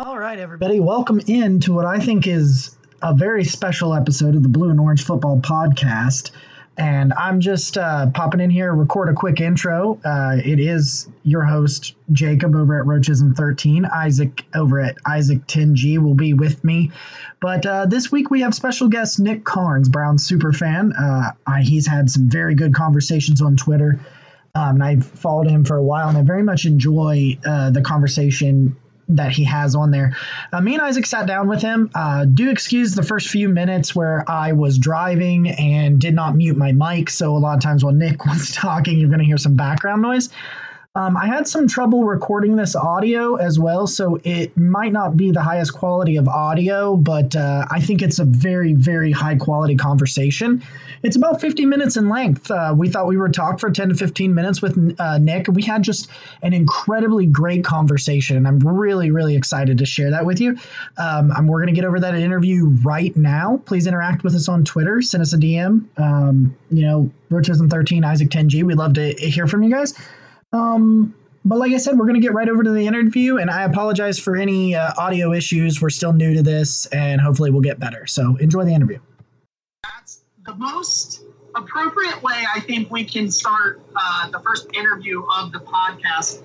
All right, everybody, welcome in to what I think is a very special episode of the Blue and Orange Football Podcast. And I'm just uh, popping in here, record a quick intro. Uh, it is your host, Jacob, over at Roachism 13. Isaac over at Isaac 10G will be with me. But uh, this week we have special guest Nick Carnes, Brown super fan. Uh, he's had some very good conversations on Twitter. Um, and I've followed him for a while, and I very much enjoy uh, the conversation that he has on there. Uh, me and Isaac sat down with him. Uh, do excuse the first few minutes where I was driving and did not mute my mic. So a lot of times when Nick was talking, you're going to hear some background noise. Um, I had some trouble recording this audio as well, so it might not be the highest quality of audio, but uh, I think it's a very, very high quality conversation. It's about 50 minutes in length. Uh, we thought we would talk for 10 to 15 minutes with uh, Nick. We had just an incredibly great conversation. and I'm really, really excited to share that with you. Um, we're going to get over that interview right now. Please interact with us on Twitter. Send us a DM. Um, you know, Roachism13, Isaac 10G. We'd love to hear from you guys. Um, but like I said, we're going to get right over to the interview, and I apologize for any uh, audio issues. We're still new to this, and hopefully we'll get better. So enjoy the interview. That's the most appropriate way I think we can start uh, the first interview of the podcast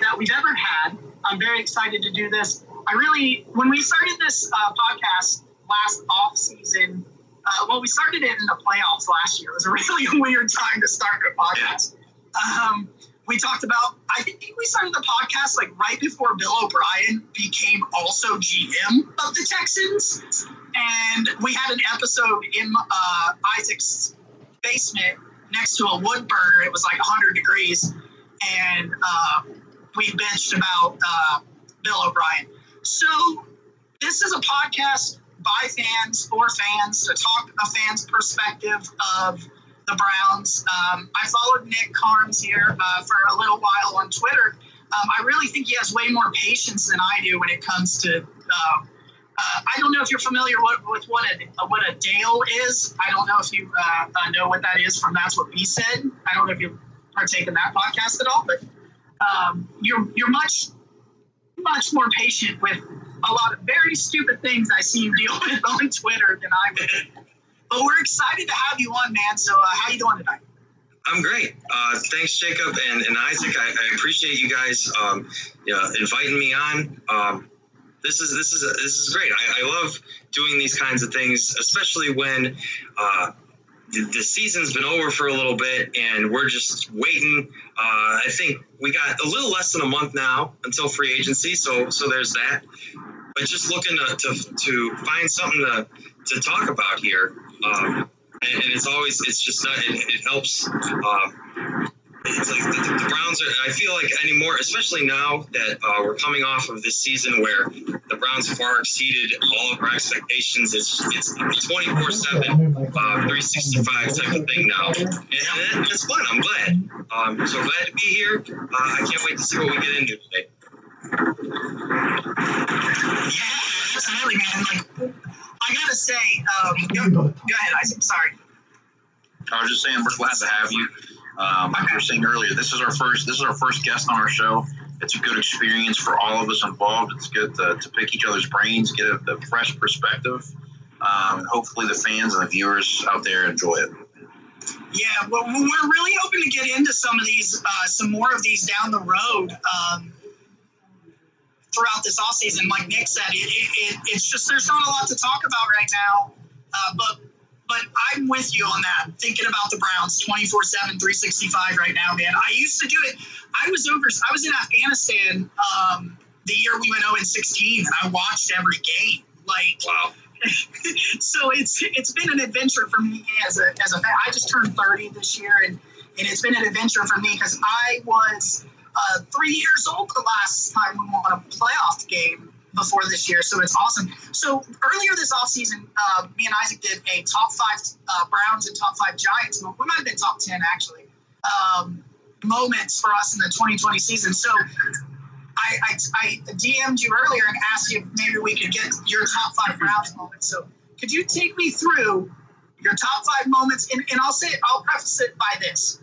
that we've ever had. I'm very excited to do this. I really, when we started this uh, podcast last off season, uh, well, we started it in the playoffs last year. It was a really weird time to start a podcast. Um, we talked about i think we started the podcast like right before bill o'brien became also gm of the texans. And we had an episode in uh, isaac's basement next to a wood burner. It was like 100 degrees. And uh, we bitched about uh, bill o'brien. So this is a podcast by fans for fans to talk a fan's perspective of the Browns. Um, I followed Nick Carnes here uh, for a little while on Twitter. Um, I really think he has way more patience than I do when it comes to. Uh, uh, I don't know if you're familiar with, with what a what a Dale is. I don't know if you uh, uh, know what that is from That's What We Said. I don't know if you partake in that podcast at all, but um, you're you're much much more patient with a lot of very stupid things I see you deal with on Twitter than I would. But we're excited to have you on, man. So uh, how you doing tonight? I'm great. Uh, thanks, Jacob and, and Isaac. I, I, appreciate you guys um, know, inviting me on. Um, this is this is this is great. I, I, love doing these kinds of things, especially when uh, the, the, season's been over for a little bit and we're just waiting. Uh, I think we got a little less than a month now until free agency, so so there's that. But just looking to to, to find something to to talk about here. Um, and, and, it's always it's just not, it, it helps. Um, it's like the, the, Browns are. I feel like anymore, especially now that uh, we're coming off of this season where the Browns far exceeded all of our expectations. It's it's 24 seven, uh, 365 type of thing now, and, it's fun. I'm glad. Um, so glad to be here. Uh, I can't wait to see what we get into today. Yeah, absolutely, man. Like I gotta say, um, go, go ahead, Isaac. Sorry. I was just saying we're glad to have you. Um, like we were saying earlier, this is our first this is our first guest on our show. It's a good experience for all of us involved. It's good to, to pick each other's brains, get a, a fresh perspective, um, hopefully the fans and the viewers out there enjoy it. Yeah, well, we're really hoping to get into some of these, uh, some more of these down the road. Um, throughout this off season, like Nick said, it, it, it, it's just there's not a lot to talk about right now. Uh, but but I'm with you on that. Thinking about the Browns 24 7, 365 right now, man. I used to do it. I was over, I was in Afghanistan um, the year we went 0 and 16, and I watched every game. Like, wow. so it's it's been an adventure for me as a as a I just turned 30 this year, and and it's been an adventure for me because I was uh, three years old the last time we won a playoff game before this year, so it's awesome. So earlier this offseason, uh, me and Isaac did a top five uh, Browns and top five Giants. We might have been top 10 actually. Um, moments for us in the 2020 season. So I, I, I DM'd you earlier and asked you if maybe we could get your top five Browns moments. So could you take me through your top five moments? And, and I'll say, I'll preface it by this.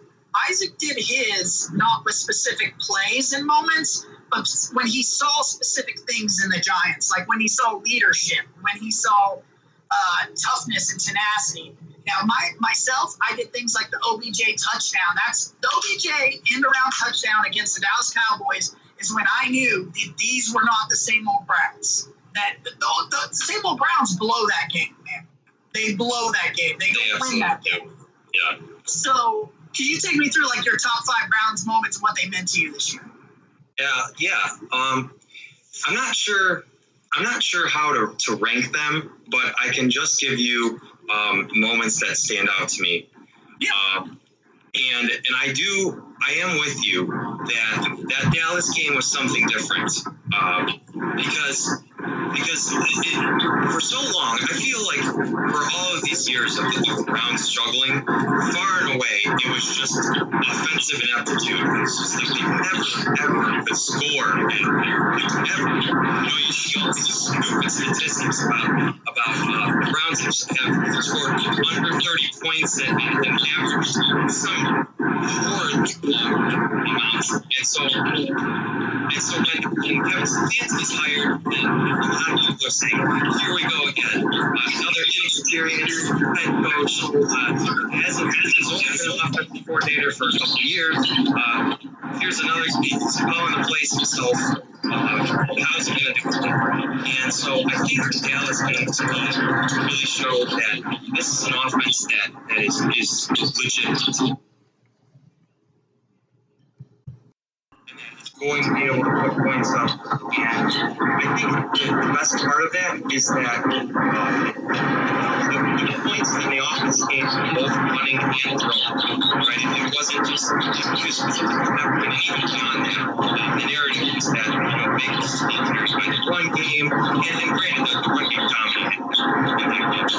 Isaac did his not with specific plays and moments, but when he saw specific things in the Giants, like when he saw leadership, when he saw uh, toughness and tenacity. Now, my myself, I did things like the OBJ touchdown. That's the OBJ end around touchdown against the Dallas Cowboys is when I knew that these were not the same old Browns. That the, the, the same old Browns blow that game, man. They blow that game. They don't win that game. Yeah. So, can you take me through like your top five Browns moments and what they meant to you this year? Yeah, yeah. Um, I'm not sure. I'm not sure how to, to rank them, but I can just give you um, moments that stand out to me. Yeah. Um, and and I do I am with you that that Dallas game was something different um, because because it, for so long I feel like for all of these years of the Browns struggling. Far and away it was just offensive ineptitude it's just like they never ever could score and ever. You know you see all these stupid statistics about about uh, the Browns have, have scored under 30 points and, and, and averaged some horrid amounts. And so, and so when, when Kevin Stefanski's hired, a saying, here we go again. Uh, another inexperienced head coach uh, hasn't, has only an offensive coordinator for a couple of years. Uh, here's another he's calling the place himself. Uh, how's he going to do it? And so I think the Dallas game to me to really showed that this is an offense that, that is, is legitimate. Going to be able to put points up. And I think the, the best part of that is that uh, the, points in the offense from both running and throwing. Right? It wasn't just just specific effort, and even beyond that, uh, the narrative is that you know being carried by the run game, and, and granted the, run game dominated in that game.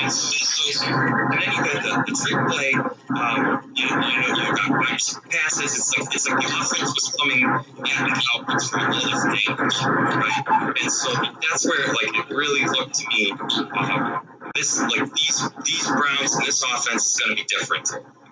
And so, so, and then you got the, trick play. Um, you, you know, you got pipes passes it's like it's like the offense was coming at the Cowboys from all different angles, right? And so that's where like it really looked to Um, this like these these Browns and this offense is going to be different.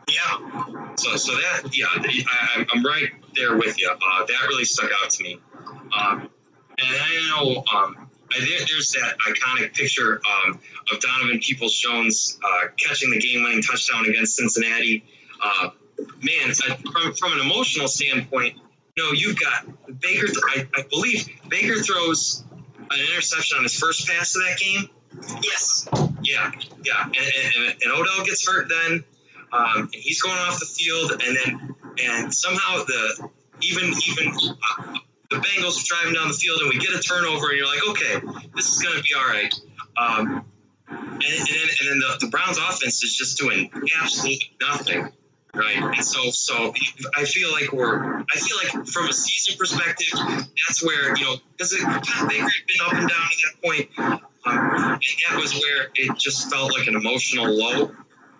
Yeah. So so that yeah, I, I'm right there with you. Uh, that really stuck out to me. Um, and I know um, I, there, there's that iconic picture um, of Donovan Peoples Jones uh, catching the game-winning touchdown against Cincinnati. Uh, man, from, from an emotional standpoint, you know, you've got Baker. I, I believe Baker throws an interception on his first pass of that game. Yes. Yeah, yeah, and, and, and Odell gets hurt then, um, and he's going off the field, and then and somehow the even even uh, the Bengals are driving down the field, and we get a turnover, and you're like, okay, this is going to be all right. Um, and, and, then, and then the, the Browns offense is just doing absolutely nothing right? And so, so I feel like we're, I feel like from a season perspective, that's where you know, because it Baker had been up and down at that point, um, and that was where it just felt like an emotional low.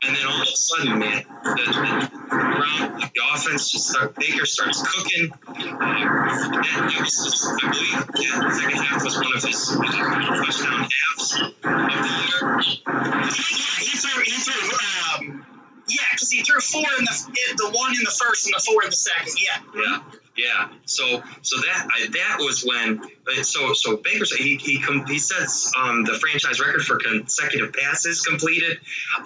And then all of a sudden, man, the, the, the offense just start. Baker starts cooking. Um, and was just, I believe, yeah, the second half was one of his uh, touchdown halves of the year. Threw, um, yeah, because he threw four in the the one in the first and the four in the second. Yeah. Yeah. Yeah. So so that I, that was when so so Baker he he com, he sets um, the franchise record for consecutive passes completed,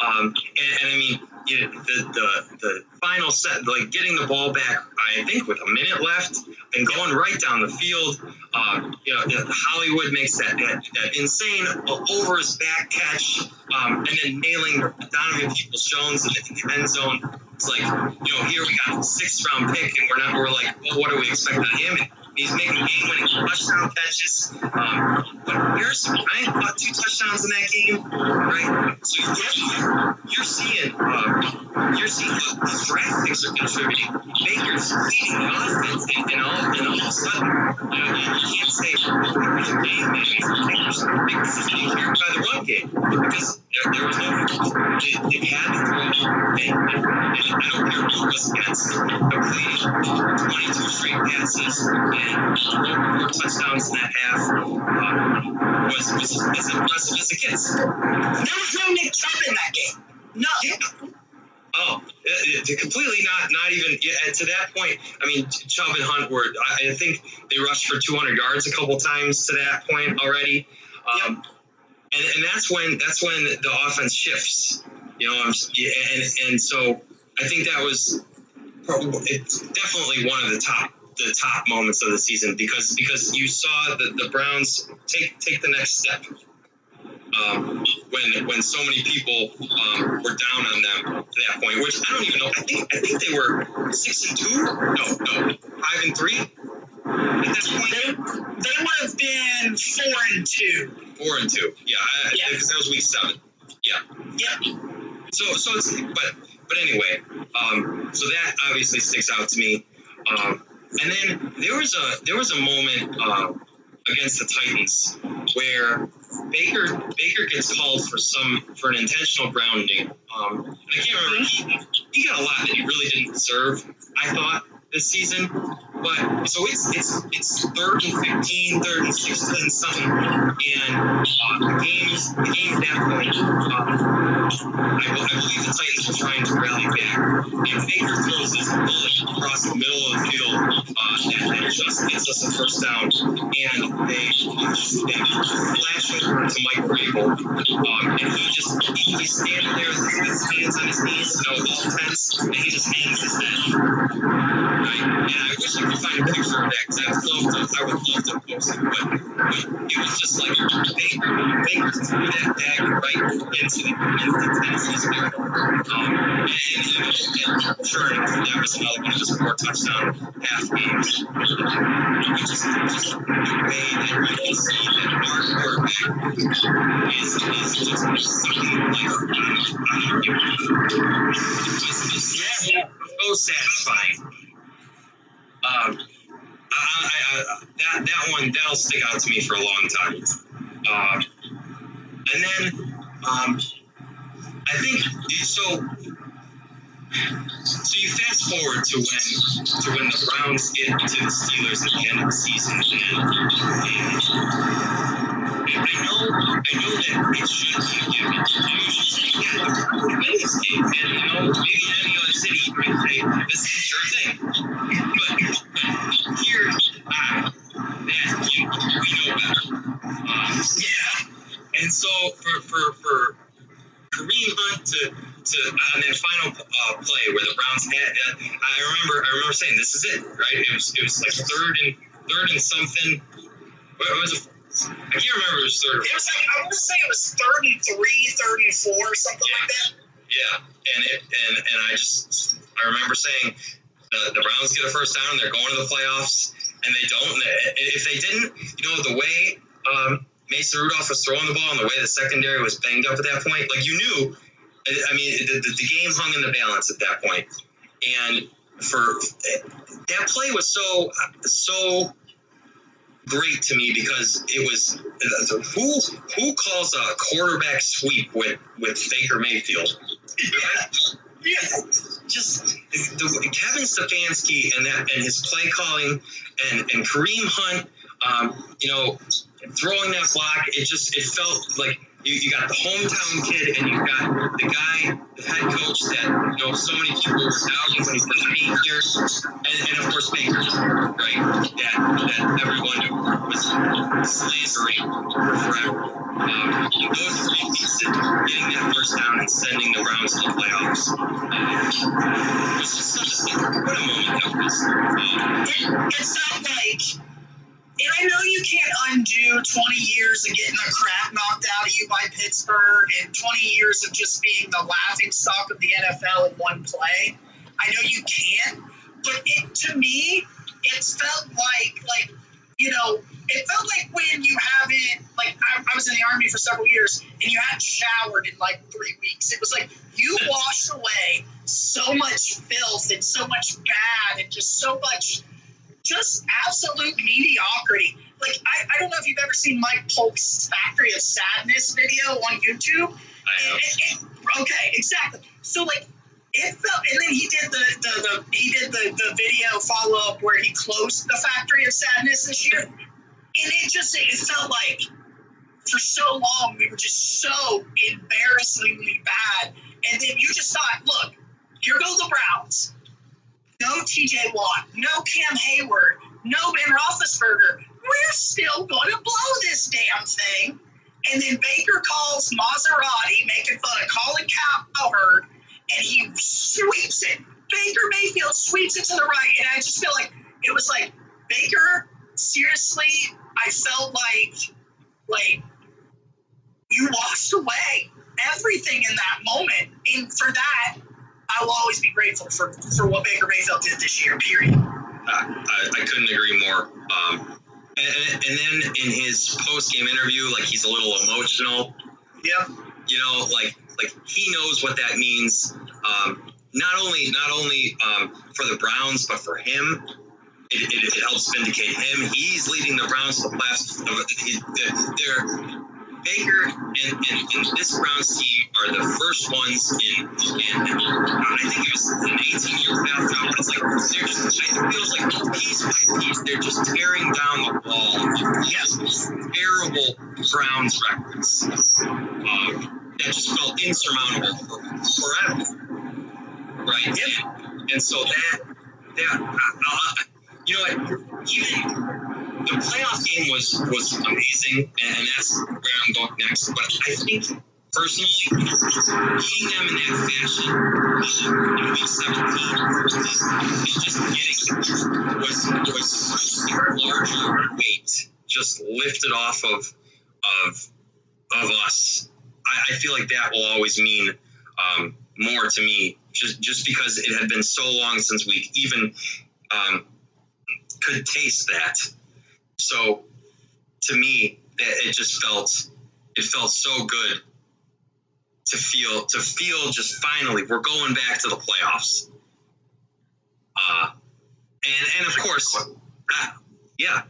um, and, and I mean you know, the the the final set like getting the ball back I think with a minute left and going right down the field. Uh, you know Hollywood makes that that, that insane over his back catch um, and then nailing Donovan Peoples Jones in the, in the end zone. It's like you know here we got sixth round pick and we're not we're like well, what do we expect out of him? He's making a game winning touchdown catches. Um, but Harrison Bryant caught two touchdowns in that game, right? So you're, you're seeing um, you're seeing the, these draft picks are contributing. Baker's leading the offense, and, and, all, and all of a sudden, you know, you, can't say Baker's a game manager. Baker's, Baker's just being carried by the run game because there, there was no they, they had to throw and I don't care who it was against completing 22 straight passes and four touchdowns in that half um, was, was as impressive as it gets. There was no Nick Chubb in that game. No. Yeah. Oh, uh, to completely not not even yeah, to that point. I mean, Chubb and Hunt were. I, I think they rushed for 200 yards a couple times to that point already. Um, and, and that's when that's when the offense shifts. You know, and and so I think that was probably, it's definitely one of the top the top moments of the season because because you saw the, the Browns take take the next step um, when when so many people um, were down on them to that point. Which I don't even know. I think I think they were six and two. No, no, five and three. At this point, they, they would have been four and two. Four and two. Yeah, because that was week seven. Yeah. Yep. So so it's but but anyway, um, so that obviously sticks out to me. Um, and then there was a there was a moment uh, against the Titans where Baker Baker gets called for some for an intentional grounding. Um, and I can't remember he, he got a lot that he really didn't deserve. I thought this season, but so it's it's it's third and 15, third and sixteen something, and uh, the games the game at that point. Uh, I, I believe the Titans are trying to rally back, and Baker throws this bullet across the middle of the field uh, that, that just gets us a first down, and they they flash over to Mike Vrabel, um, and he just he, he's standing there with his hands on his knees, you know, all tense, and he just hangs his head. Right? And I wish I could find a picture of that because I would love to. I would love to post it, but, it was just like Baker, Baker threw that dagger right into the Tennessee's barrel. Um, and, and, sure that was another one of his four touchdown half games. Um, just, just the way that you can see that our quarterback is, is just of you. It's just so satisfying. Um, I, I, that that one that'll stick out to me for a long time. Um, and then um, I think so. So you fast forward to when to when the Browns get to the Steelers at the end of the season, and, I know I know that it should. You going to win game, and you know maybe in any other city you might say this is a sure thing, but here, ah, that you, we know better. Um, yeah, and so for for for Kareem Hunt to to on that final uh, play where the Browns had, uh, I remember I remember saying this is it, right? It was it was like third and third and something. What was it? I can't remember it was third. Or It was like I want to say it was third and three, third and four, something like that. Yeah, and it and and I just I remember saying the, the Browns get a first down, they're going to the playoffs, and they don't. And if they didn't, you know, the way um, Mason Rudolph was throwing the ball and the way the secondary was banged up at that point, like you knew. I mean, the, the, the game hung in the balance at that point, and for that play was so so great to me because it was who who calls a quarterback sweep with with Baker Mayfield. Yeah. Just the, Kevin Stefanski and that and his play calling and and Kareem Hunt, um, you know, throwing that block, it just it felt like you, you got the hometown kid and you got the guy, the head coach that you know so many people were doubting when he first came here, and, and of course Baker, right? That that everyone was slandering for forever. Um, those three pieces, getting that first down and sending the Browns to the playoffs, um, was just such a what a moment that was. Um, It, like, and I know you can't undo 20 years of getting the crap knocked out of you by Pittsburgh and 20 years of just being the laughing stock of the NFL in one play. I know you can't, but it to me, it felt like like you know, it felt like when you haven't like I, I was in the army for several years and you hadn't showered in like three weeks. It was like you washed away so much filth and so much bad and just so much just absolute mediocrity. Like I, I don't know if you've ever seen Mike Polk's Factory of Sadness video on YouTube. I it- okay, exactly. So like it felt, and then he did the the, the he did the, the video follow up where he closed the Factory of Sadness this year, and it just it felt like for so long we were just so embarrassingly bad, and then you just thought, look, here go the Browns. No TJ Watt, no Cam Hayward, no Ben Roethlisberger. We're still going to blow this damn thing. And then Baker calls Maserati, making fun of Colin Cowherd, and he sweeps it. Baker Mayfield sweeps it to the right, and I just feel like it was like Baker. Seriously, I felt like like you washed away everything in that moment, and for that, I will always be grateful for for what Baker Mayfield did this year. Period. Uh, I, I couldn't agree more. Um, and, and then in his post game interview, like he's a little emotional. Yeah. You know, like like he knows what that means. Um, not only not only um, for the Browns, but for him. It, it, it, helps vindicate him. He's leading the Browns to the playoffs. They're Baker and, and, and, this Browns team are the first ones in, in I think it was an 18 year path now, but it's like they're just, it feels like piece by piece, they're just tearing down the wall. Yes, terrible Browns records um, that just felt insurmountable for, forever right? And, and so that that uh, you know what, even the playoff game was was amazing, and, that's where I'm going next. But I think personally, beating them in that fashion in week 17 and just getting was was a larger weight just lifted off of of of us. I, I feel like that will always mean um, more to me just just because it had been so long since we even um, could taste that. So to me, it just felt it felt so good to feel to feel just finally we're going back to the playoffs. Uh, and and of course, uh, yeah,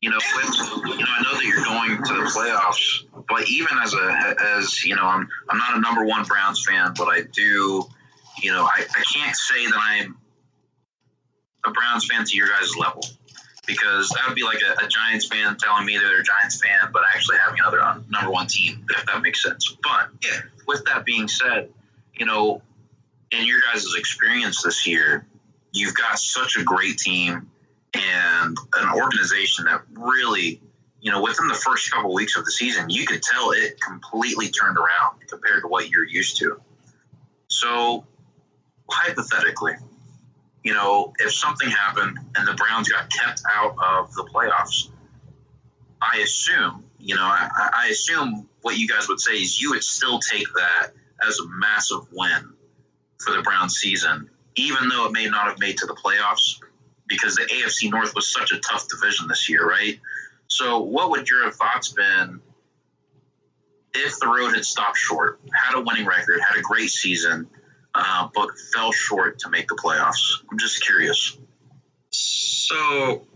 you know, you know, I know that you're going to the playoffs, but even as a as you know, I'm I'm not a number one Browns fan, but I do, you know, I, I can't say that I'm a Browns fan to your guys' level because that would be like a, a, Giants fan telling me they're a Giants fan, but actually having another uh, number one team, if that makes sense. But yeah, with that being said, you know, in your guys' experience this year, you've got such a great team and an organization that really, you know, within the first couple weeks of the season, you could tell it completely turned around compared to what you're used to. So, hypothetically, you know, if something happened and the Browns got kept out of the playoffs, I assume, you know, I, I assume what you guys would say is you would still take that as a massive win for the Browns season, even though it may not have made to the playoffs because the AFC North was such a tough division this year, right? So, what would your thoughts been if the road had stopped short, had a winning record, had a great season, uh, but fell short to make the playoffs? I'm just curious. So,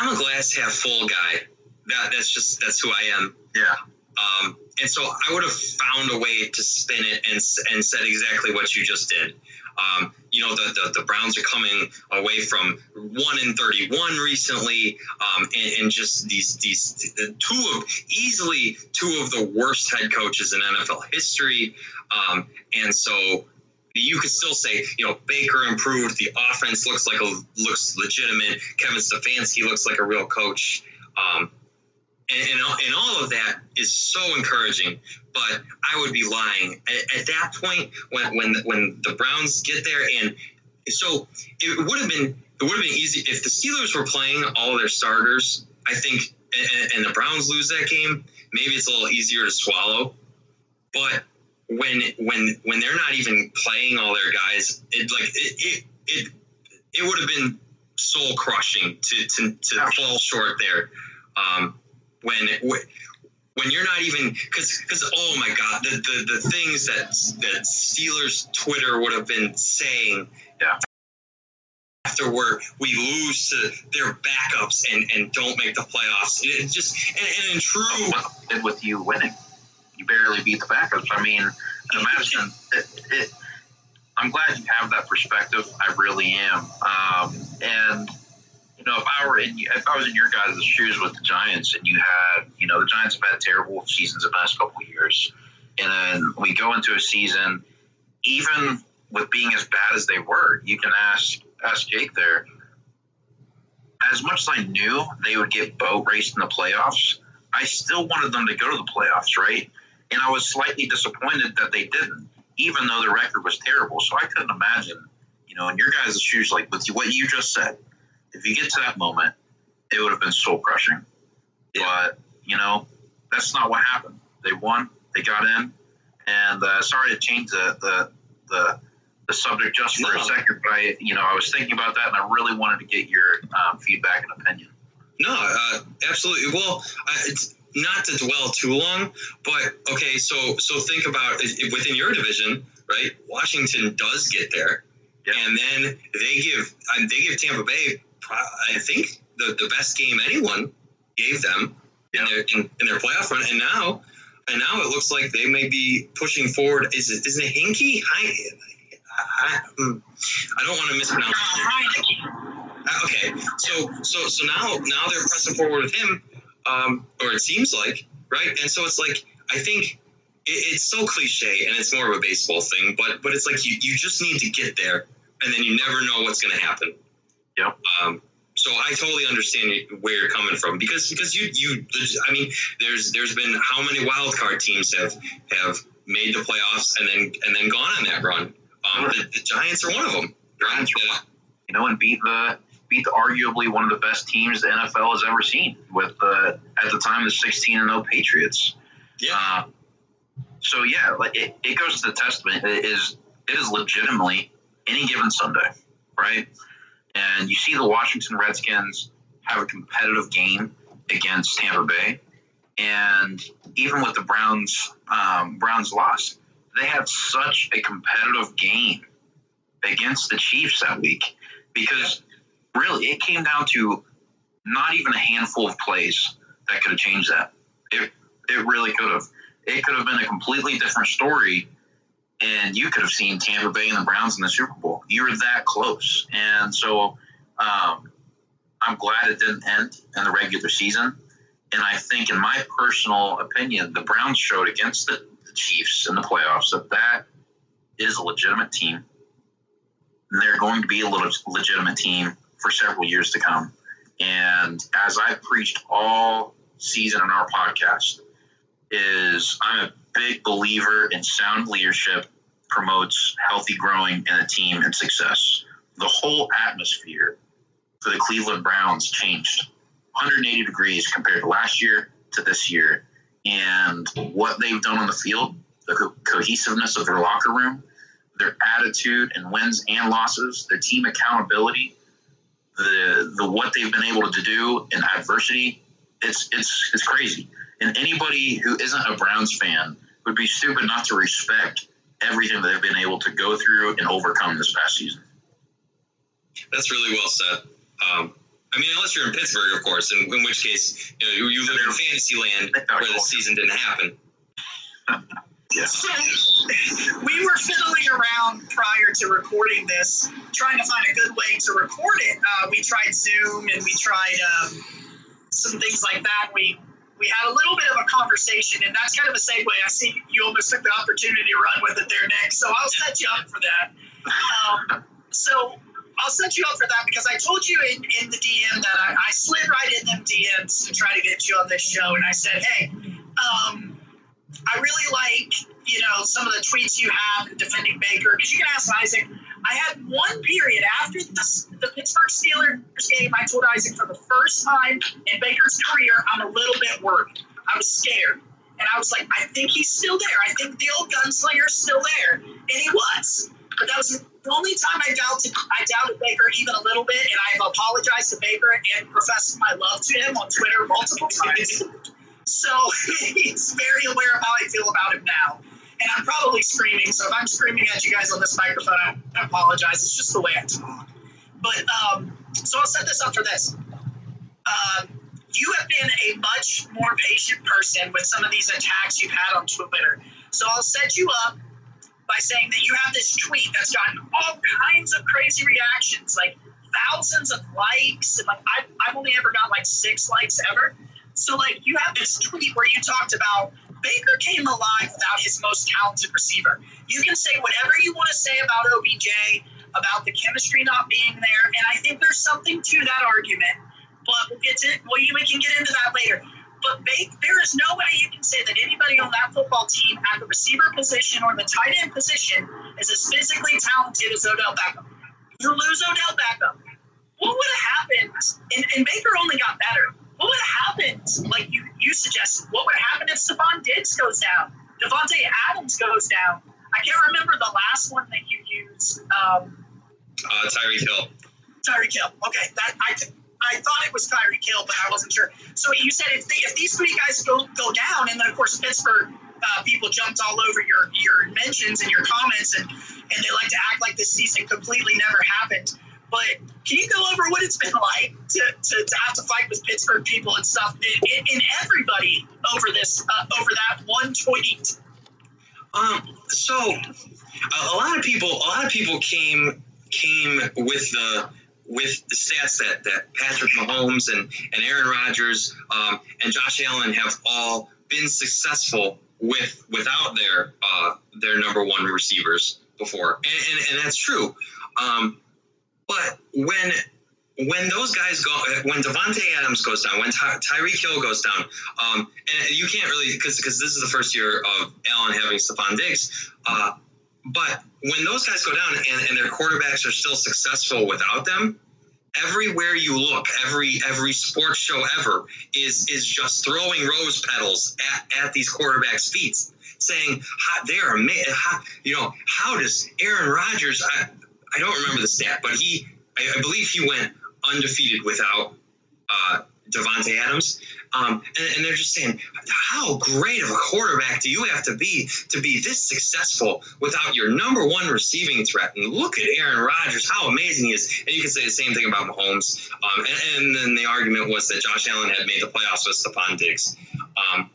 I'm a glass half full guy. That, that's just that's who I am. Yeah. Um, and so I would have found a way to spin it and and said exactly what you just did. Um, you know, the, the, the, Browns are coming away from one in 31 recently, um, and, and, just these these two of easily two of the worst head coaches in NFL history. Um, and so you could still say, you know, Baker improved. The offense looks like a looks legitimate. Kevin Stefanski looks like a real coach. Um, and, and, and, all of that is so encouraging. But I would be lying at, at, that point when when when the Browns get there, and so it would have been it would have been easy if the Steelers were playing all their starters. I think, and, and the Browns lose that game, maybe it's a little easier to swallow. But when when when they're not even playing all their guys, it like it it it, it would have been soul crushing to to, to fall short there. Um, when when you're not even because because oh my god the, the the things that that Steelers Twitter would have been saying yeah. after where we lose to their backups and and don't make the playoffs. It just and, and in true with, with you winning you barely beat the backups. I mean imagine it, it, I'm glad you have that perspective. I really am. Um, and you know, if I were in, if I was in your guys' shoes with the Giants, and you had, you know, the Giants have had terrible seasons the past couple years, and then we go into a season, even with being as bad as they were, you can ask ask Jake there. As much as I knew they would get boat raced in the playoffs, I still wanted them to go to the playoffs, right? And I was slightly disappointed that they didn't, even though the record was terrible. So I couldn't imagine, you know, in your guys' shoes, like with what you just said, if you get to that moment, it would have been soul crushing. But, you know, that's not what happened. They won, they got in, and uh, sorry to change the, the, the, the subject just for no. a second, but I, you know, I was thinking about that, and I really wanted to get your um, feedback and opinion. No, uh, absolutely. Well, it's not to dwell too long, but okay. So, so think about it, within your division, right? Washington does get there, yep. and then they give they give Tampa Bay, I think the, the best game anyone gave them yep. in their in, in, their playoff run, and now and now it looks like they may be pushing forward. Is it is it Hinky? I, I, I don't want to mispronounce. Uh, okay, so so so now now they're pressing forward with him, um, or it seems like right, and so it's like I think it, it's so cliche and it's more of a baseball thing, but but it's like you you just need to get there, and then you never know what's going to happen. Yep. Um, so I totally understand where you're coming from because because you you I mean there's there's been how many wild card teams have have made the playoffs and then and then gone on that run. Um, the, the, Giants are one of them. Giants, you know, and beat the beat the arguably one of the best teams the NFL has ever seen with the at the time the 16 and 0 Patriots. Yeah. Uh, so yeah, like it, it goes to the testament. It is it is legitimately any given Sunday, right? And you see the Washington Redskins have a competitive game against Tampa Bay, and even with the Browns um, Browns loss, they had such a competitive game against the Chiefs that week because really it came down to not even a handful of plays that could have changed that. It it really could have. It could have been a completely different story, and you could have seen Tampa Bay and the Browns in the Super Bowl. You were that close, and so um, I'm glad it didn't end in the regular season. And I think, in my personal opinion, the Browns showed against the, the Chiefs in the playoffs that that is a legitimate team. And they're going to be a legitimate team for several years to come. And as I've preached all season in our podcast, is I'm a big believer in sound leadership promotes healthy growing in a team and success. The whole atmosphere for the Cleveland Browns changed 180 degrees compared to last year to this year. And what they've done on the field, the co- cohesiveness of their locker room, their attitude and wins and losses, their team accountability, the the what they've been able to do in adversity, it's it's it's crazy. And anybody who isn't a Browns fan would be stupid not to respect everything that they've been able to go through and overcome this past season. That's really well said. Um, I mean, unless you're in Pittsburgh, of course, in, in which case you, know, you live in fantasy land where the season didn't happen. Yeah. So we were fiddling around prior to recording this, trying to find a good way to record it. Uh, we tried Zoom and we tried um, some things like that. We we had a little bit of a conversation, and that's kind of a segue. I see you almost took the opportunity to run with it there, Nick. So I'll set you up for that. Um, so I'll set you up for that because I told you in, in the DM that I, I slid right in them DMs to try to get you on this show, and I said, hey, um, I really like you know some of the tweets you have defending Baker because you can ask Isaac. I had one period after the, the Pittsburgh Steelers game. I told Isaac for the first time in Baker's career, I'm a little bit worried. I was scared. And I was like, I think he's still there. I think the old gunslinger is still there. And he was. But that was the only time I doubted I doubted Baker even a little bit, and I've apologized to Baker and professed my love to him on Twitter multiple times. so he's very aware of how I feel about him now. And I'm probably screaming, so if I'm screaming at you guys on this microphone, I, apologize. It's just the way I talk. But um, so I'll set this up for this. Um, you have been a much more patient person with some of these attacks you've had on Twitter. So I'll set you up by saying that you have this tweet that's gotten all kinds of crazy reactions, like thousands of likes, and like I've, I've only ever got like six likes ever. So like you have this tweet where you talked about Baker came alive without his most talented receiver. You can say whatever you want to say about OBJ, about the chemistry not being there, and I think there's something to that argument. But we'll get to well, we can get into that later. But Baker, there is no way you can say that anybody on that football team at the receiver position or the tight end position is as physically talented as Odell Beckham. You lose Odell Beckham. What would have happened? And, and Baker only got better. What would have happened? Like you, you suggested, what would happen if Stefon Diggs goes down? Davante Adams goes down. I can't remember the last one that you used. Um, uh, Tyreek Hill. Tyreek Hill. Okay, that I I thought it was Tyreek Hill, but I wasn't sure. So you said if, they, if these three guys go go down, and then of course Pittsburgh uh, people jumped all over your your mentions and your comments, and and they like to act like this season completely never happened. But can you go over what it's been like to, to, to have to fight with Pittsburgh people and stuff, and, and everybody over this uh, over that one tweet? Um. So a, lot of people, a lot of people came came with the with the stats that, that Patrick Mahomes and, and Aaron Rodgers um, and Josh Allen have all been successful with without their uh, their number one receivers before, and, and, and that's true. Um, but when when those guys go, when Davante Adams goes down, when Ty- Tyreek Hill goes down, um, and you can't really because because this is the first year of Allen having Stefon Diggs. Uh, but when those guys go down and, and their quarterbacks are still successful without them, everywhere you look, every every sports show ever is is just throwing rose petals at, at these quarterbacks' feet, saying they are amazing. you know how does Aaron Rodgers? I, I don't remember the stat, but he I, I believe he went undefeated without uh, Davante Adams. Um, and, and, they're just saying, how great of a quarterback do you have to be to be this successful without your number one receiving threat? And look at Aaron Rodgers, how amazing he is. And you can say the same thing about Mahomes. Um, and, and, then the argument was that Josh Allen had made the playoffs with Stefon Diggs. Um,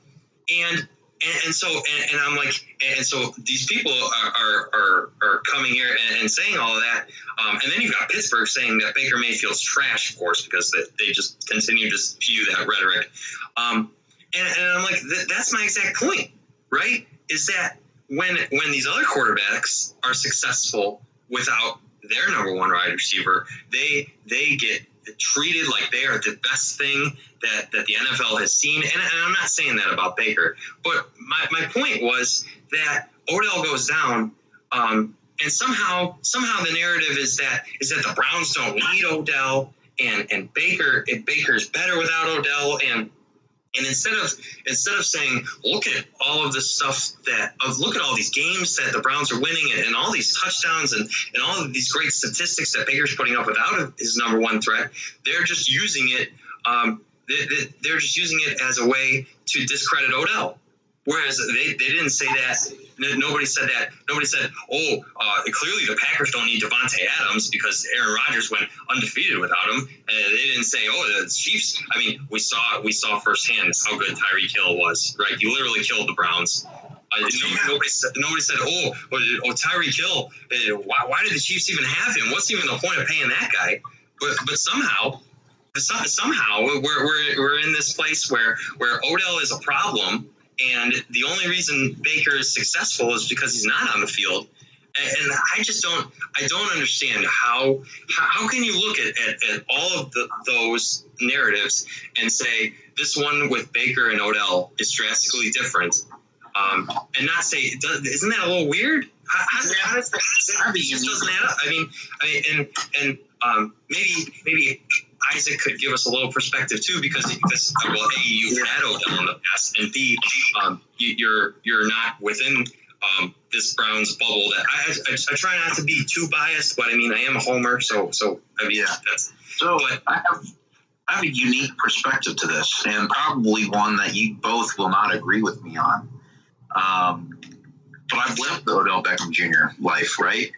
and and, and so and, and, I'm like and so these people are are, are, coming here and, and, saying all that. Um, and then you've got Pittsburgh saying that Baker Mayfield's trash of course because they, they just continue to spew that rhetoric. Um, and, and, I'm like that's my exact point right? Is that when when these other quarterbacks are successful without their number one wide receiver they they get treated like they are the best thing that, that the NFL has seen. And, and I'm not saying that about Baker, but my, my point was that Odell goes down. Um, and somehow, somehow the narrative is that is that the Browns don't need Odell, and and Baker, and Baker's better without Odell, and and instead of instead of saying, look at all of this stuff that of look at all these games that the Browns are winning and, and all these touchdowns and, and all of these great statistics that Baker's putting up without his number one threat, they're just using it. Um, they, are just using it as a way to discredit Odell. Whereas they, they didn't say that. Nobody said that. Nobody said, oh, uh, clearly the Packers don't need Davante Adams because Aaron Rodgers went undefeated without him. And they didn't say, oh, the Chiefs. I mean, we saw we saw firsthand how good Tyreek Hill was, right? He literally killed the Browns. Uh, nobody, said, nobody said, oh, oh Tyreek Hill, uh, why, why did the Chiefs even have him? What's even the point of paying that guy? But, but somehow, somehow we're, we're, we're in this place where, where Odell is a problem and the only reason Baker is successful is because he's not on the field. And I just don't, I don't understand how, how, can you look at, at, at all of the, those narratives and say this one with Baker and Odell is drastically different, um, and not say, isn't that a little weird? How, how, how does that, that just doesn't add up? I mean, I mean, and and um, maybe maybe Isaac could give us a little perspective too, because because well, a you've had Odell in the past, and b um, you, are you're not within um, this Browns bubble. That I, I, I, try not to be too biased, but I mean I am a homer, so so I mean yeah. that's so. But, I have I have a unique perspective to this, and probably one that you both will not agree with me on. Um, but I've lived the Odell Beckham Jr. life, right?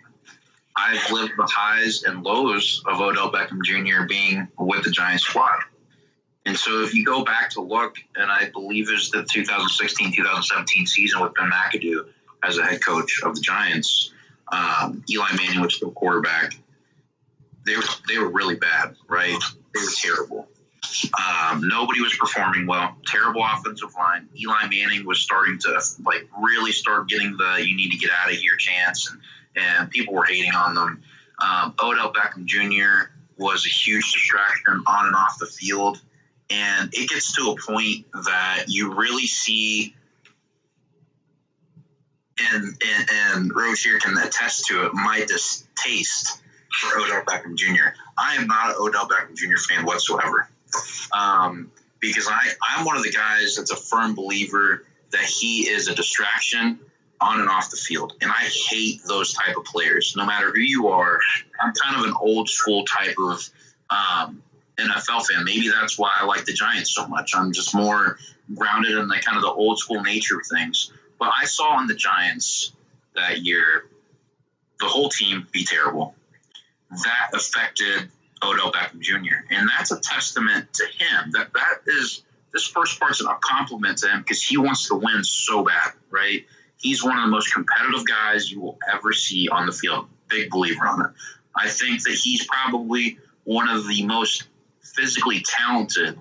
I've lived the highs and lows of Odell Beckham Jr. being with the Giants squad. And so if you go back to look, and I believe it was the 2016-2017 season with Ben McAdoo as a head coach of the Giants, um, Eli Manning was the quarterback. They were they were really bad, right? They were terrible. Um, nobody was performing well. Terrible offensive line. Eli Manning was starting to like really start getting the "you need to get out of here" chance, and and people were hating on them. Um, Odell Beckham Jr. was a huge distraction on and off the field, and it gets to a point that you really see. And, and, and Roach here can attest to it. My distaste for Odell Beckham Jr. I am not an Odell Beckham Jr. fan whatsoever um, because I, I'm one of the guys that's a firm believer that he is a distraction on and off the field. And I hate those type of players, no matter who you are. I'm kind of an old school type of um, NFL fan. Maybe that's why I like the Giants so much. I'm just more grounded in the kind of the old school nature of things. But I saw in the Giants that year the whole team be terrible. That affected Odell Beckham Jr. And that's a testament to him. That that is this first part's a compliment to him because he wants to win so bad, right? He's one of the most competitive guys you will ever see on the field. Big believer on it. I think that he's probably one of the most physically talented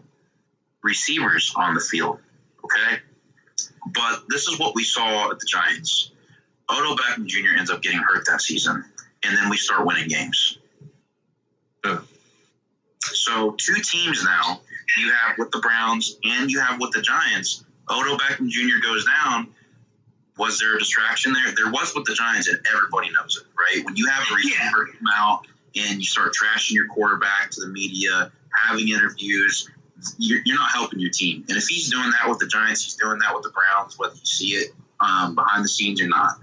receivers on the field. Okay. But this is what we saw at the Giants. Odell Beckham Jr. ends up getting hurt that season, and then we start winning games. So two teams now. You have with the Browns and you have with the Giants. Odell Beckham Jr. goes down. Was there a distraction there? There was with the Giants, and everybody knows it, right? When you have a receiver yeah. come out and you start trashing your quarterback to the media, having interviews, you're, you're, not helping your team. And if he's doing that with the Giants, he's doing that with the Browns, whether you see it um, behind the scenes or not,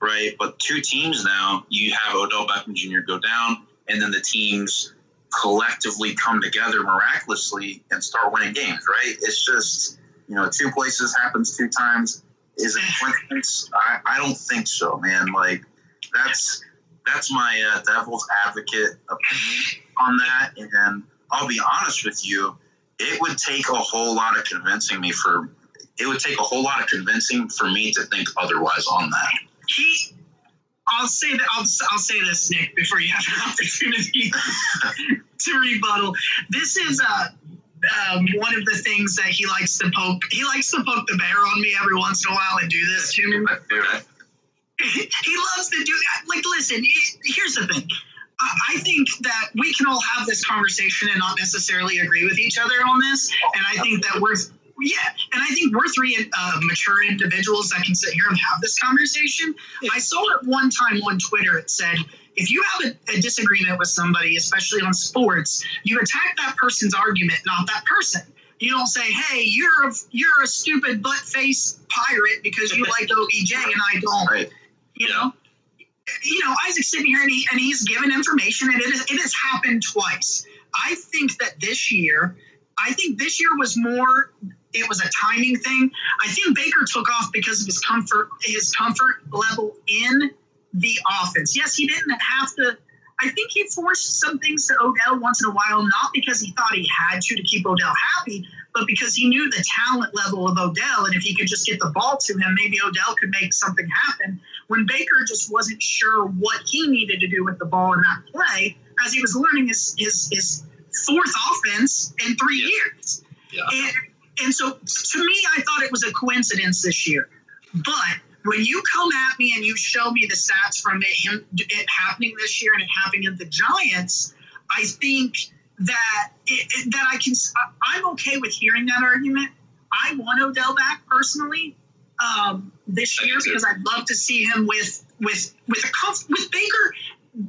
right? But two teams now, you have Odell Beckham Jr. go down, and then the teams collectively come together miraculously and start winning games, right? It's just, you know, two places happens two times. Is it coincidence? I, I don't think so, man. Like, that's that's my uh, devil's advocate opinion on that. And I'll be honest with you, it would take a whole lot of convincing me for it would take a whole lot of convincing for me to think otherwise on that. He I'll say that I'll, I'll say this, Nick, before you have an opportunity to rebuttal. This is uh, um, one of the things that he likes to poke. He likes to poke the bear on me every once in a while and do this to me. he loves to do that. Like, listen, here's the thing. I think that we can all have this conversation and not necessarily agree with each other on this. And I think that we're yeah, and I think we're three uh, mature individuals that can sit here and have this conversation. I saw it one time on Twitter. It said, if you have a, a, disagreement with somebody, especially on sports, you attack that person's argument, not that person. You don't say, "Hey, you're a, you're a stupid butt face pirate because you like OBJ and I don't." Right. You know, you know, Isaac's sitting here and, he, and he's given information, and it, is, it has happened twice. I think that this year, I think this year was more it was a timing thing. I think Baker took off because of his comfort, his comfort level in the offense. Yes, he didn't have to. I think he forced some things to Odell once in a while, not because he thought he had to to keep Odell happy, but because he knew the talent level of Odell, and if he could just get the ball to him, maybe Odell could make something happen. When Baker just wasn't sure what he needed to do with the ball in that play, as he was learning his his, his fourth offense in three years. Yeah. And and so to me, I thought it was a coincidence this year. But when you come at me and you show me the stats from it, him, it happening this year and it happening at the Giants, I think that it, that I can I'm okay with hearing that argument. I want Odell back personally um, this year because I'd love to see him with with with a comf- with Baker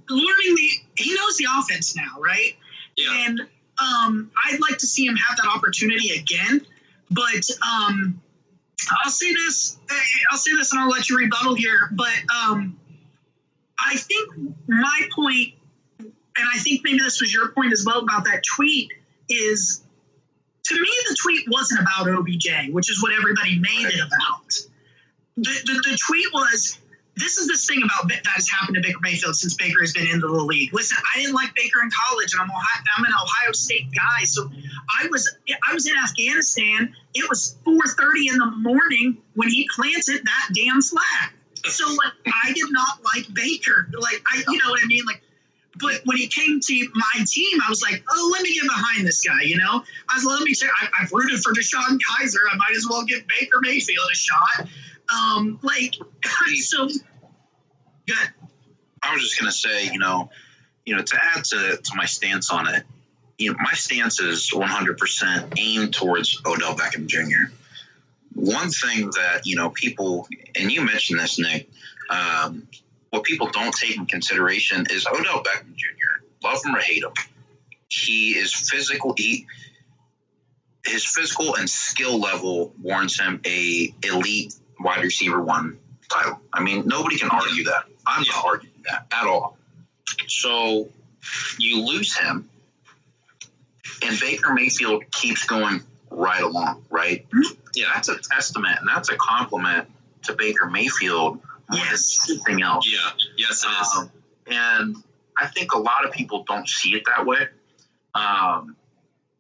learning the he knows the offense now, right? Yeah. And um, I'd like to see him have that opportunity again. But um, I'll say this. I'll say this, and I'll let you rebuttal here. But um, I think my point, and I think maybe this was your point as well about that tweet, is to me the tweet wasn't about OBJ, which is what everybody made it about. The, the, the tweet was this is this thing about that has happened to Baker Mayfield since Baker has been into the league. Listen, I didn't like Baker in college, and I'm Ohio, I'm an Ohio State guy, so I was I was in Afghanistan. It was 4:30 in the morning when he planted that damn flag. So like, I did not like Baker. Like I, you know what I mean? Like, but when he came to my team, I was like, oh, let me get behind this guy. You know, I was let me say I, I've rooted for DeShone Kizer. I might as well give Baker Mayfield a shot. Um, like so. Good. I was just gonna say, you know, you know, to add to, to my stance on it, you know, my stance is 100% aimed towards Odell Beckham Jr. One thing that you know people, and you mentioned this, Nick, um, what people don't take in consideration is Odell Beckham Jr. Love him or hate him, he is physical. He his physical and skill level warrants him a elite wide receiver one title. I mean, nobody can argue that. I'm not arguing that at all. So you lose him, and Baker Mayfield keeps going right along, right? Yeah, that's a testament and that's a compliment to Baker Mayfield more Yes. than anything else. Yeah. Yes. Um, and I think a lot of people don't see it that way. Um,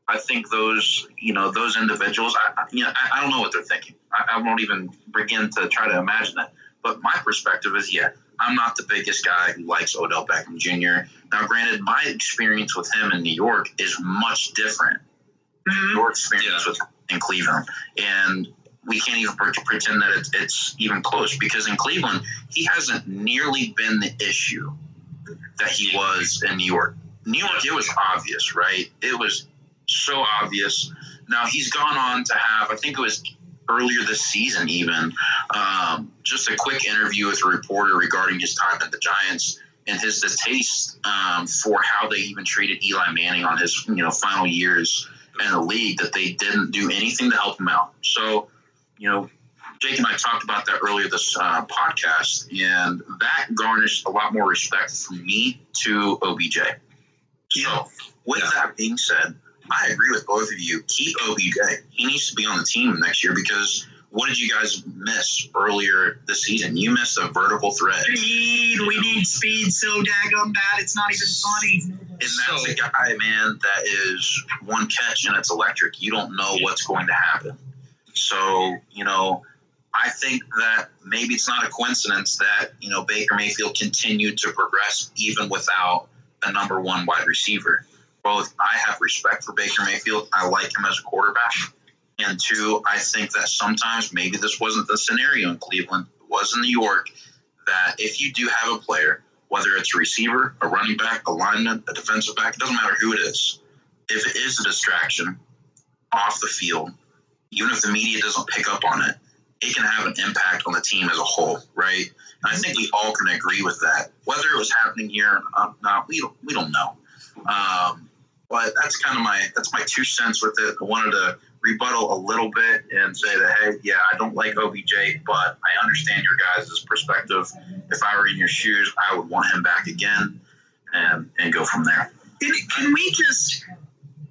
I think those, you know, those individuals, I, I- you know, I, I don't know what they're thinking. I, I won't even begin to try to imagine it. But my perspective is, yeah, I'm not the biggest guy who likes Odell Beckham Jr. Now, granted, my experience with him in New York is much different Mhm. your experience Yeah. with in Cleveland, and we can't even pretend that it's, it's even close because in Cleveland he hasn't nearly been the issue that he was in New York. New York, it was obvious, right? It was so obvious. Now he's gone on to have, I think it was earlier this season, even um, just a quick interview with a reporter regarding his time at the Giants and his distaste um, for how they even treated Eli Manning on his you know final years in the league. That they didn't do anything to help him out. So, you know, Jake and I talked about that earlier this uh, podcast, and that garnished a lot more respect from me to OBJ. So, with Yeah. that being said, I agree with both of you. Keep OBJ. Oh, he needs to be on the team next year because what did you guys miss earlier this season? You missed a vertical thread. Speed. We need speed so daggum bad. It's not even funny. And that's So- a guy, man, that is one catch and it's electric. You don't know what's going to happen. So, you know, I think that maybe it's not a coincidence that, you know, Baker Mayfield continued to progress even without a number one wide receiver. Both, I have respect for Baker Mayfield. I like him as a quarterback. And two, I think that sometimes maybe this wasn't the scenario in Cleveland, it was in New York, that if you do have a player, whether it's a receiver, a running back, a lineman, a defensive back, it doesn't matter who it is. If it is a distraction off the field, even if the media doesn't pick up on it, it can have an impact on the team as a whole, right? And I think we all can agree with that. Whether it was happening here or not, we don't, we don't know. Um, but that's kind of my that's my two cents with it. I wanted to rebuttal a little bit and say that hey, yeah, I don't like OBJ, but I understand your guys' perspective. If I were in your shoes, I would want him back again, and and go from there. Can, can we just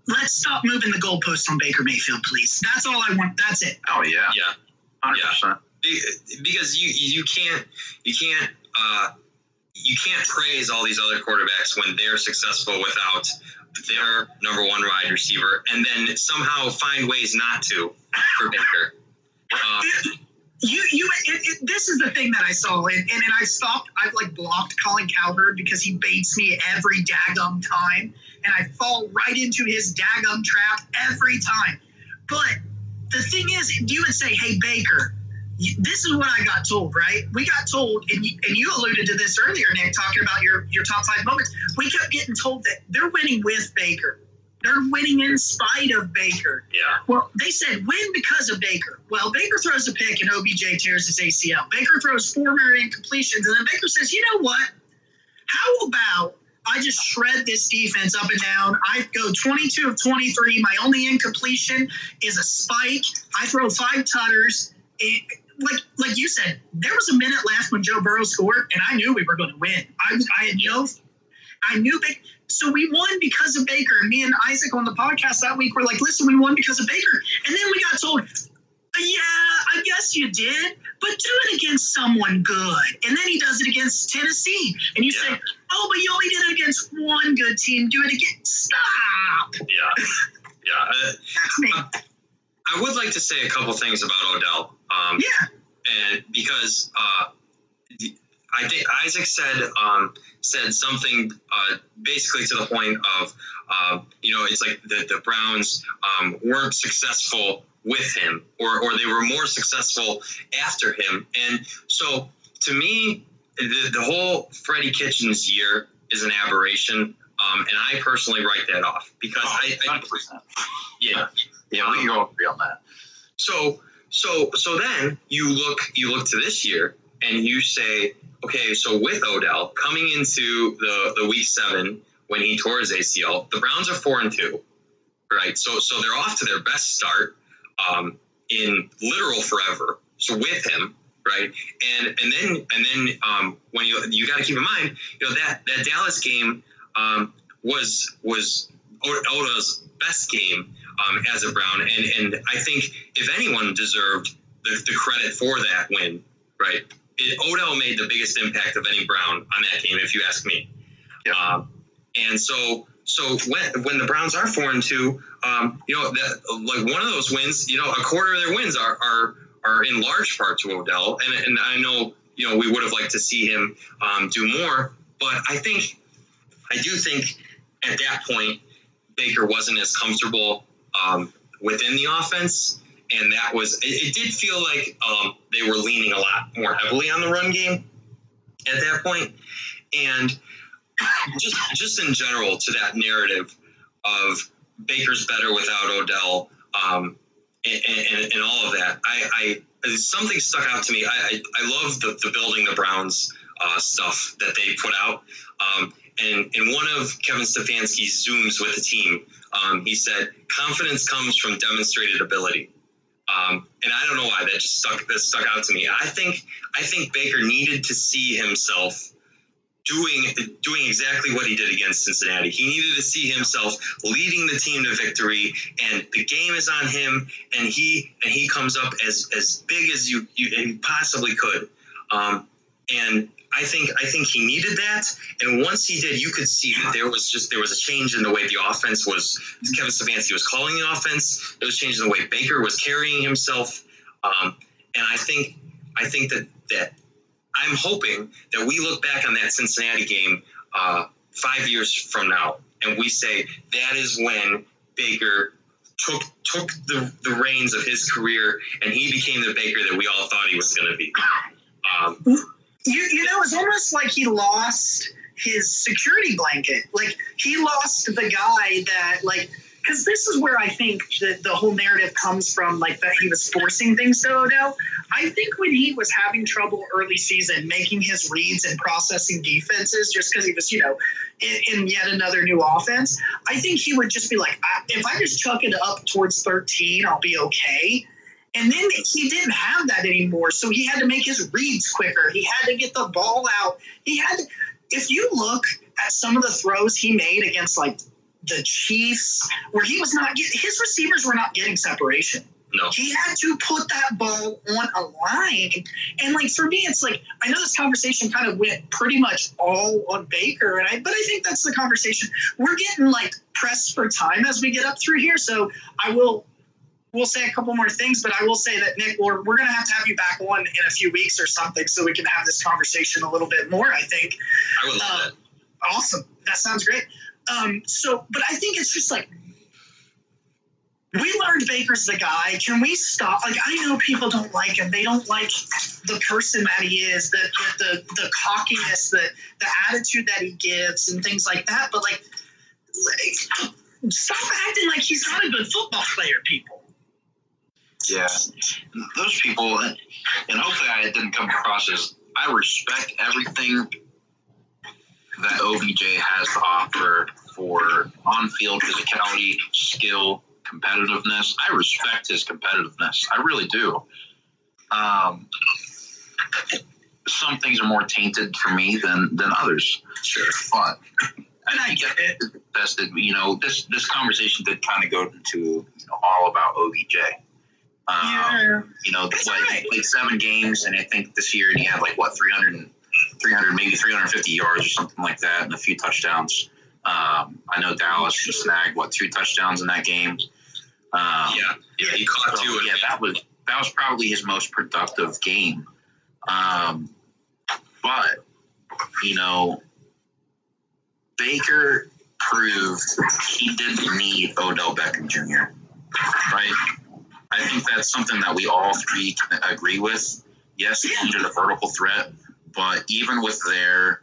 let's stop moving the goalpost on Baker Mayfield, please? That's all I want. That's it. Oh yeah, Yeah. hundred percent. Be- because you you can't you can't uh, you can't praise all these other quarterbacks when they're successful without their number one wide receiver, and then somehow find ways not to for Baker. Uh, You, you, it, it, this is the thing that I saw, and, and, and I stopped. I've like blocked Colin Cowherd because he baits me every daggum time, and I fall right into his daggum trap every time. But the thing is, you would say, "Hey Baker, this is what I got told, right? We got told, and you, and you alluded to this earlier, Nick, talking about your your top five moments. We kept getting told that they're winning with Baker. They're winning in spite of Baker. yeah, Well, they said win because of Baker. Well, Baker throws a pick and OBJ tears his ACL. Baker throws four more incompletions, and then Baker says, "You know what? How about I just shred this defense up and down? I go 22 of 23. My only incompletion is a spike. I throw five tutters. It, like like you said, there was a minute left when Joe Burrow scored, and I knew we were going to win. I I had no, I knew Baker. So we won because of Baker. And me and Isaac on the podcast that week were like, listen, we won because of Baker. And then we got told, yeah, I guess you did, but do it against someone good. And then he does it against Tennessee. And you say, oh, but you only did it against one good team. Do it again. Stop. yeah, yeah. Uh, That's me. I would like to say a couple things about Odell. Um, Yeah. and because uh, I think Isaac said um, said something uh, basically to the point of uh, you know it's like the the Browns um, weren't successful with him or or they were more successful after him, and so to me the, the whole Freddie Kitchens year is an aberration. Um, and I personally write that off because Oh, I, I 100%. yeah Yeah, we can go agree on that. so so so then you look you look to this year and you say, okay, so with Odell coming into the the week seven when he tore his ACL, the Browns are four and two, right? So so they're off to their best start um, in literal forever. So with him, right? And and then and then um, when you you got to keep in mind, you know that that Dallas game um, was was Odell's best game um, as a Brown, and and I think if anyone deserved the, the credit for that win, right? It, Odell made the biggest impact of any Brown on that game, if you ask me. Yeah. Um, and so so when when the Browns are four and two, um, you know that like one of those wins, you know, a quarter of their wins are are are in large part to Odell, and and I know you know we would have liked to see him um, do more, but I think I do think at that point Baker wasn't as comfortable um, within the offense, and that was it, it did feel like um, they were leaning a lot more heavily on the run game at that point. and just just in general to that narrative of Baker's better without Odell, um, and, and, and all of that. I, I something stuck out to me. I I, I love the, the building the Browns uh, stuff that they put out. Um, and in one of Kevin Stefanski's zooms with the team, um, he said, "Confidence comes from demonstrated ability." Um, and I don't know why that just stuck that stuck out to me. I think I think Baker needed to see himself doing doing exactly what he did against Cincinnati. He needed to see himself leading the team to victory, and the game is on him, and he and he comes up as as big as you you, possibly could. Um, and I think I think he needed that, and once he did, you could see that there was just there was a change in the way the offense was. Kevin Stefanski was calling the offense. There was a change in the way Baker was carrying himself, um, and I think I think that that I'm hoping that we look back on that Cincinnati game uh, five years from now, and we say that is when Baker took took the, the reins of his career, and he became the Baker that we all thought he was going to be. Um, You, you know, it's almost like he lost his security blanket. Like he lost the guy that like because this is where I think that the whole narrative comes from, like that he was forcing things to Odell. I think when he was having trouble early season making his reads and processing defenses, just because he was, you know, in, in yet another new offense, I think he would just be like, if I just chuck it up towards 13, I'll be okay. And then he didn't have that anymore. So he had to make his reads quicker. He had to get the ball out. He had to, if you look at some of the throws he made against like the Chiefs, where he was not getting his receivers were not getting separation. no, He had to put that ball on a line. And like for me, it's like I know this conversation kind of went pretty much all on Baker, and I but I think that's the conversation. We're getting like pressed for time as we get up through here. So I will we'll say a couple more things, but I will say that Nick, we're, we're gonna have to have you back on in a few weeks or something so we can have this conversation a little bit more, I think. I would love Uh, that. Awesome. That sounds great. Um, so, but I think it's just like we learned Baker's the guy. Can we stop? Like, I know people don't like him. They don't like the person that he is, the the the, the cockiness, the the attitude that he gives, and things like that. But like, like, stop acting like he's not a good football player, people. Yeah, those people, and hopefully I didn't come across as I respect everything that OBJ has to offer for on-field physicality, skill, competitiveness. I respect his competitiveness. I really do. Um, some things are more tainted for me than than others, Sure. but And I get it. best that you know this this conversation did kind of go into you know all about OBJ. Um, Yeah. you know, That's what, right. he played seven games, and I think this year he had like what 300, 300 maybe 350 yards or something like that, and a few touchdowns. Um, I know Dallas he snagged what two touchdowns in that game. Um, Yeah, yeah, he caught so, two. yeah, that was that was probably his most productive game. Um, But, you know, Baker proved he didn't need Odell Beckham Jr., right? I think that's something that we all three can agree with. Yes, needed a vertical threat, but even with their,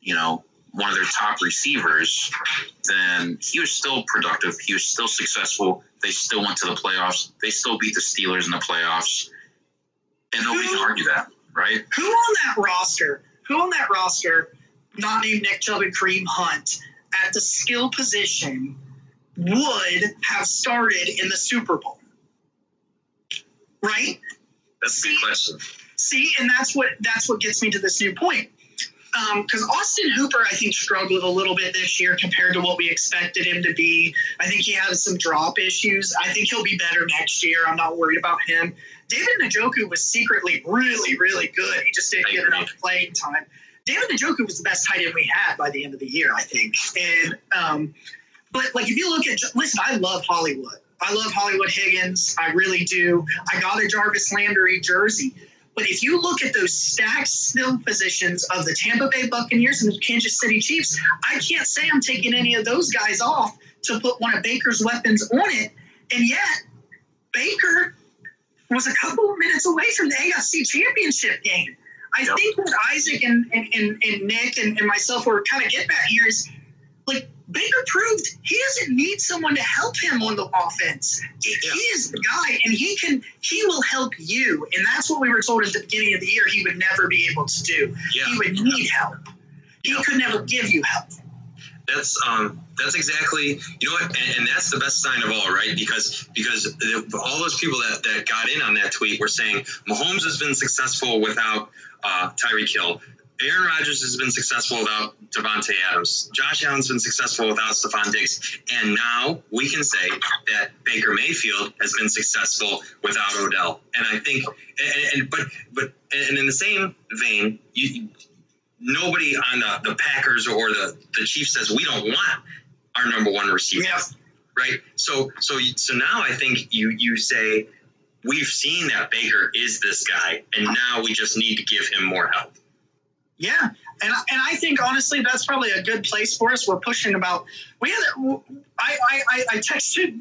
you know, one of their top receivers, then he was still productive. He was still successful. They still went to the playoffs. They still beat the Steelers in the playoffs. And nobody can argue that, right? Who on that roster, who on that roster, not named Nick Chubb and Kareem Hunt, at the skill position would have started in the Super Bowl? Right? That's a good question. See, and that's what that's what gets me to this new point. Because um, Austin Hooper, I think, struggled a little bit this year compared to what we expected him to be. I think he had some drop issues. I think he'll be better next year. I'm not worried about him. David Njoku was secretly really, really good. He just didn't get enough playing time. David Njoku was the best tight end we had by the end of the year, I think. And um, but like if you look at listen, I love Hollywood. I love Hollywood Higgins. I really do. I got a Jarvis Landry jersey. But if you look at those stacked skill positions of the Tampa Bay Buccaneers and the Kansas City Chiefs, I can't say I'm taking any of those guys off to put one of Baker's weapons on it. And yet, Baker was a couple of minutes away from the AFC Championship game. I yep. think what Isaac and, and, and, and Nick and, and myself were kind of getting at here is Baker proved he doesn't need someone to help him on the offense. He is the guy, and he can he will help you. And that's what we were told at the beginning of the year he would never be able to do. Yeah. He would need help. He yeah. could never give you help. That's um that's exactly you know what and, and, that's the best sign of all right because because the, all those people that, that got in on that tweet were saying Mahomes has been successful without uh, Tyreek Hill. Aaron Rodgers has been successful without Davante Adams. Josh Allen's been successful without Stefon Diggs. And now we can say that Baker Mayfield has been successful without Odell. And I think, and, and but but and in the same vein, you, nobody on the, the Packers or the, the Chiefs says we don't want our number one receiver. Yeah. Right. So so so now I think you you say we've seen that Baker is this guy, and now we just need to give him more help. Yeah, and and I think honestly that's probably a good place for us. We're pushing about we had I I I texted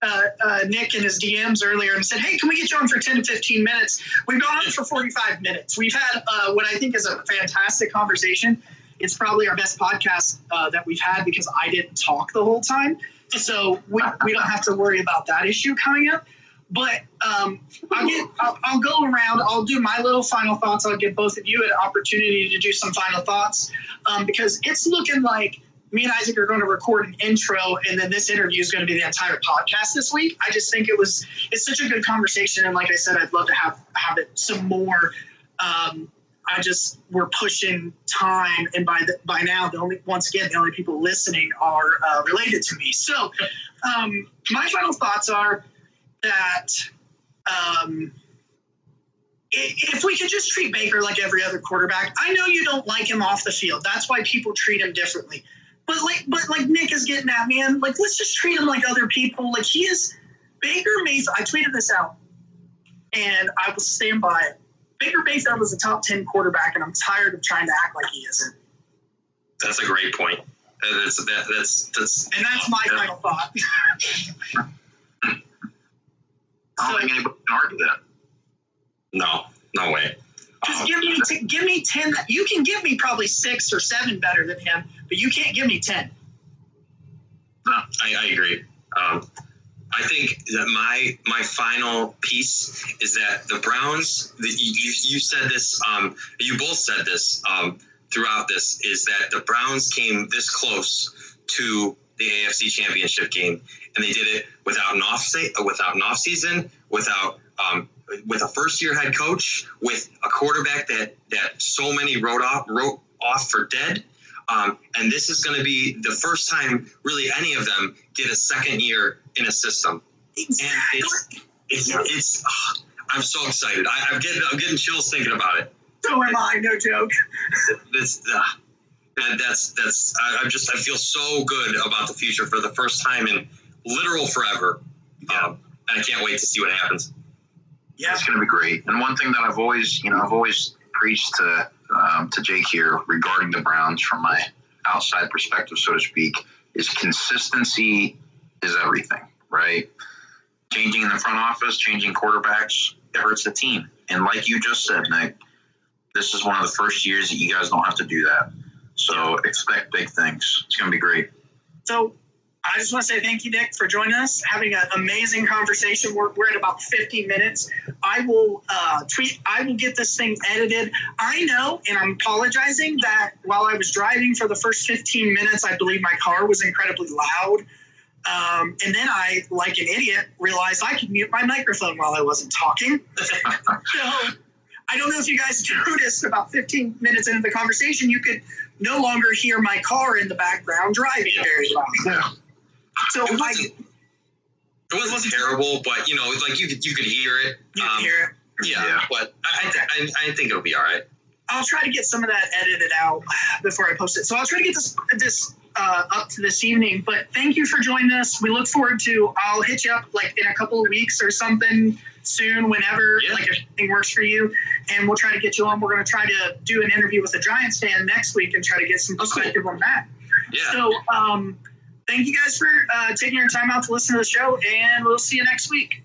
uh, uh, Nick in his DMs earlier and said, "Hey, can we get you on for ten to fifteen minutes?" We've gone on for forty five minutes. We've had uh, what I think is a fantastic conversation. It's probably our best podcast uh, that we've had because I didn't talk the whole time, so we we don't have to worry about that issue coming up. But um, I'll get I'll, I'll, go around. I'll do my little final thoughts. I'll give both of you an opportunity to do some final thoughts um, because it's looking like me and Isaac are going to record an intro, and then this interview is going to be the entire podcast this week. I just think it was it's such a good conversation, and like I said, I'd love to have have it some more. Um, I just we're pushing time, and by the, by now, the only once again the only people listening are uh, related to me. So, um, my final thoughts are that um, if we could just treat Baker like every other quarterback, I know you don't like him off the field. That's why people treat him differently. But like, but like Nick is getting at, man, like let's just treat him like other people. Like he is Baker Mayfield. I tweeted this out, and I will stand by it. Baker Mayfield was a top ten quarterback, and I'm tired of trying to act like he isn't. That's a great point. That's that, that's that's. And that's my final thought. I don't so, think anybody can argue that. No, no way. Just give me t- give me ten. You can give me probably six or seven better than him, but you can't give me ten. No, I, I agree. Um, I think that my my final piece is that the Browns. The, you, you said this. Um, you both said this um, throughout this. Is that the Browns came this close to the AFC Championship game, and they did it without an off without an off season, without um, with a first year head coach, with a quarterback that that so many wrote off wrote off for dead. Um, and this is going to be the first time really any of them get a second year in a system. Exactly. And it's it's, it's oh, I'm so excited. I, am getting I'm getting chills thinking about it. So am I. No joke. This, uh, and that's that's I, just I feel so good about the future for the first time in literal forever. Yeah. Um, and I can't wait to see what happens. Yeah, it's going to be great. And one thing that I've always, you know, I've always preached to um, to Jake here regarding the Browns from my outside perspective, so to speak, is consistency is everything, right? Changing in the front office, changing quarterbacks, it hurts the team. And like you just said, Nick, this is one of the first years that you guys don't have to do that. So expect big things. It's going to be great. So I just want to say thank you, Nick, for joining us, having an amazing conversation. We're, we're at about 50 minutes. I will uh, tweet, I will get this thing edited. I know, and I'm apologizing, that while I was driving for the first 15 minutes, I believe my car was incredibly loud. Um, and then I, like an idiot, realized I could mute my microphone while I wasn't talking. so I don't know if you guys noticed about 15 minutes into the conversation, you could no longer hear my car in the background driving very loud. Yeah. So It I, wasn't, it wasn't terrible, but you know, like you could you could hear it. you Um, can hear it. Yeah, Yeah. but I, I, I, I think it'll be all right. I'll try to get some of that edited out before I post it. So I'll try to get this this uh, up to this evening. But thank you for joining us. We look forward to. I'll hit you up like in a couple of weeks or something soon, whenever Yeah. like if anything works for you, and we'll try to get you on. We're going to try to do an interview with a Giants fan next week and try to get some Oh, perspective on that. Yeah. So um, thank you guys for uh, taking your time out to listen to the show, and we'll see you next week.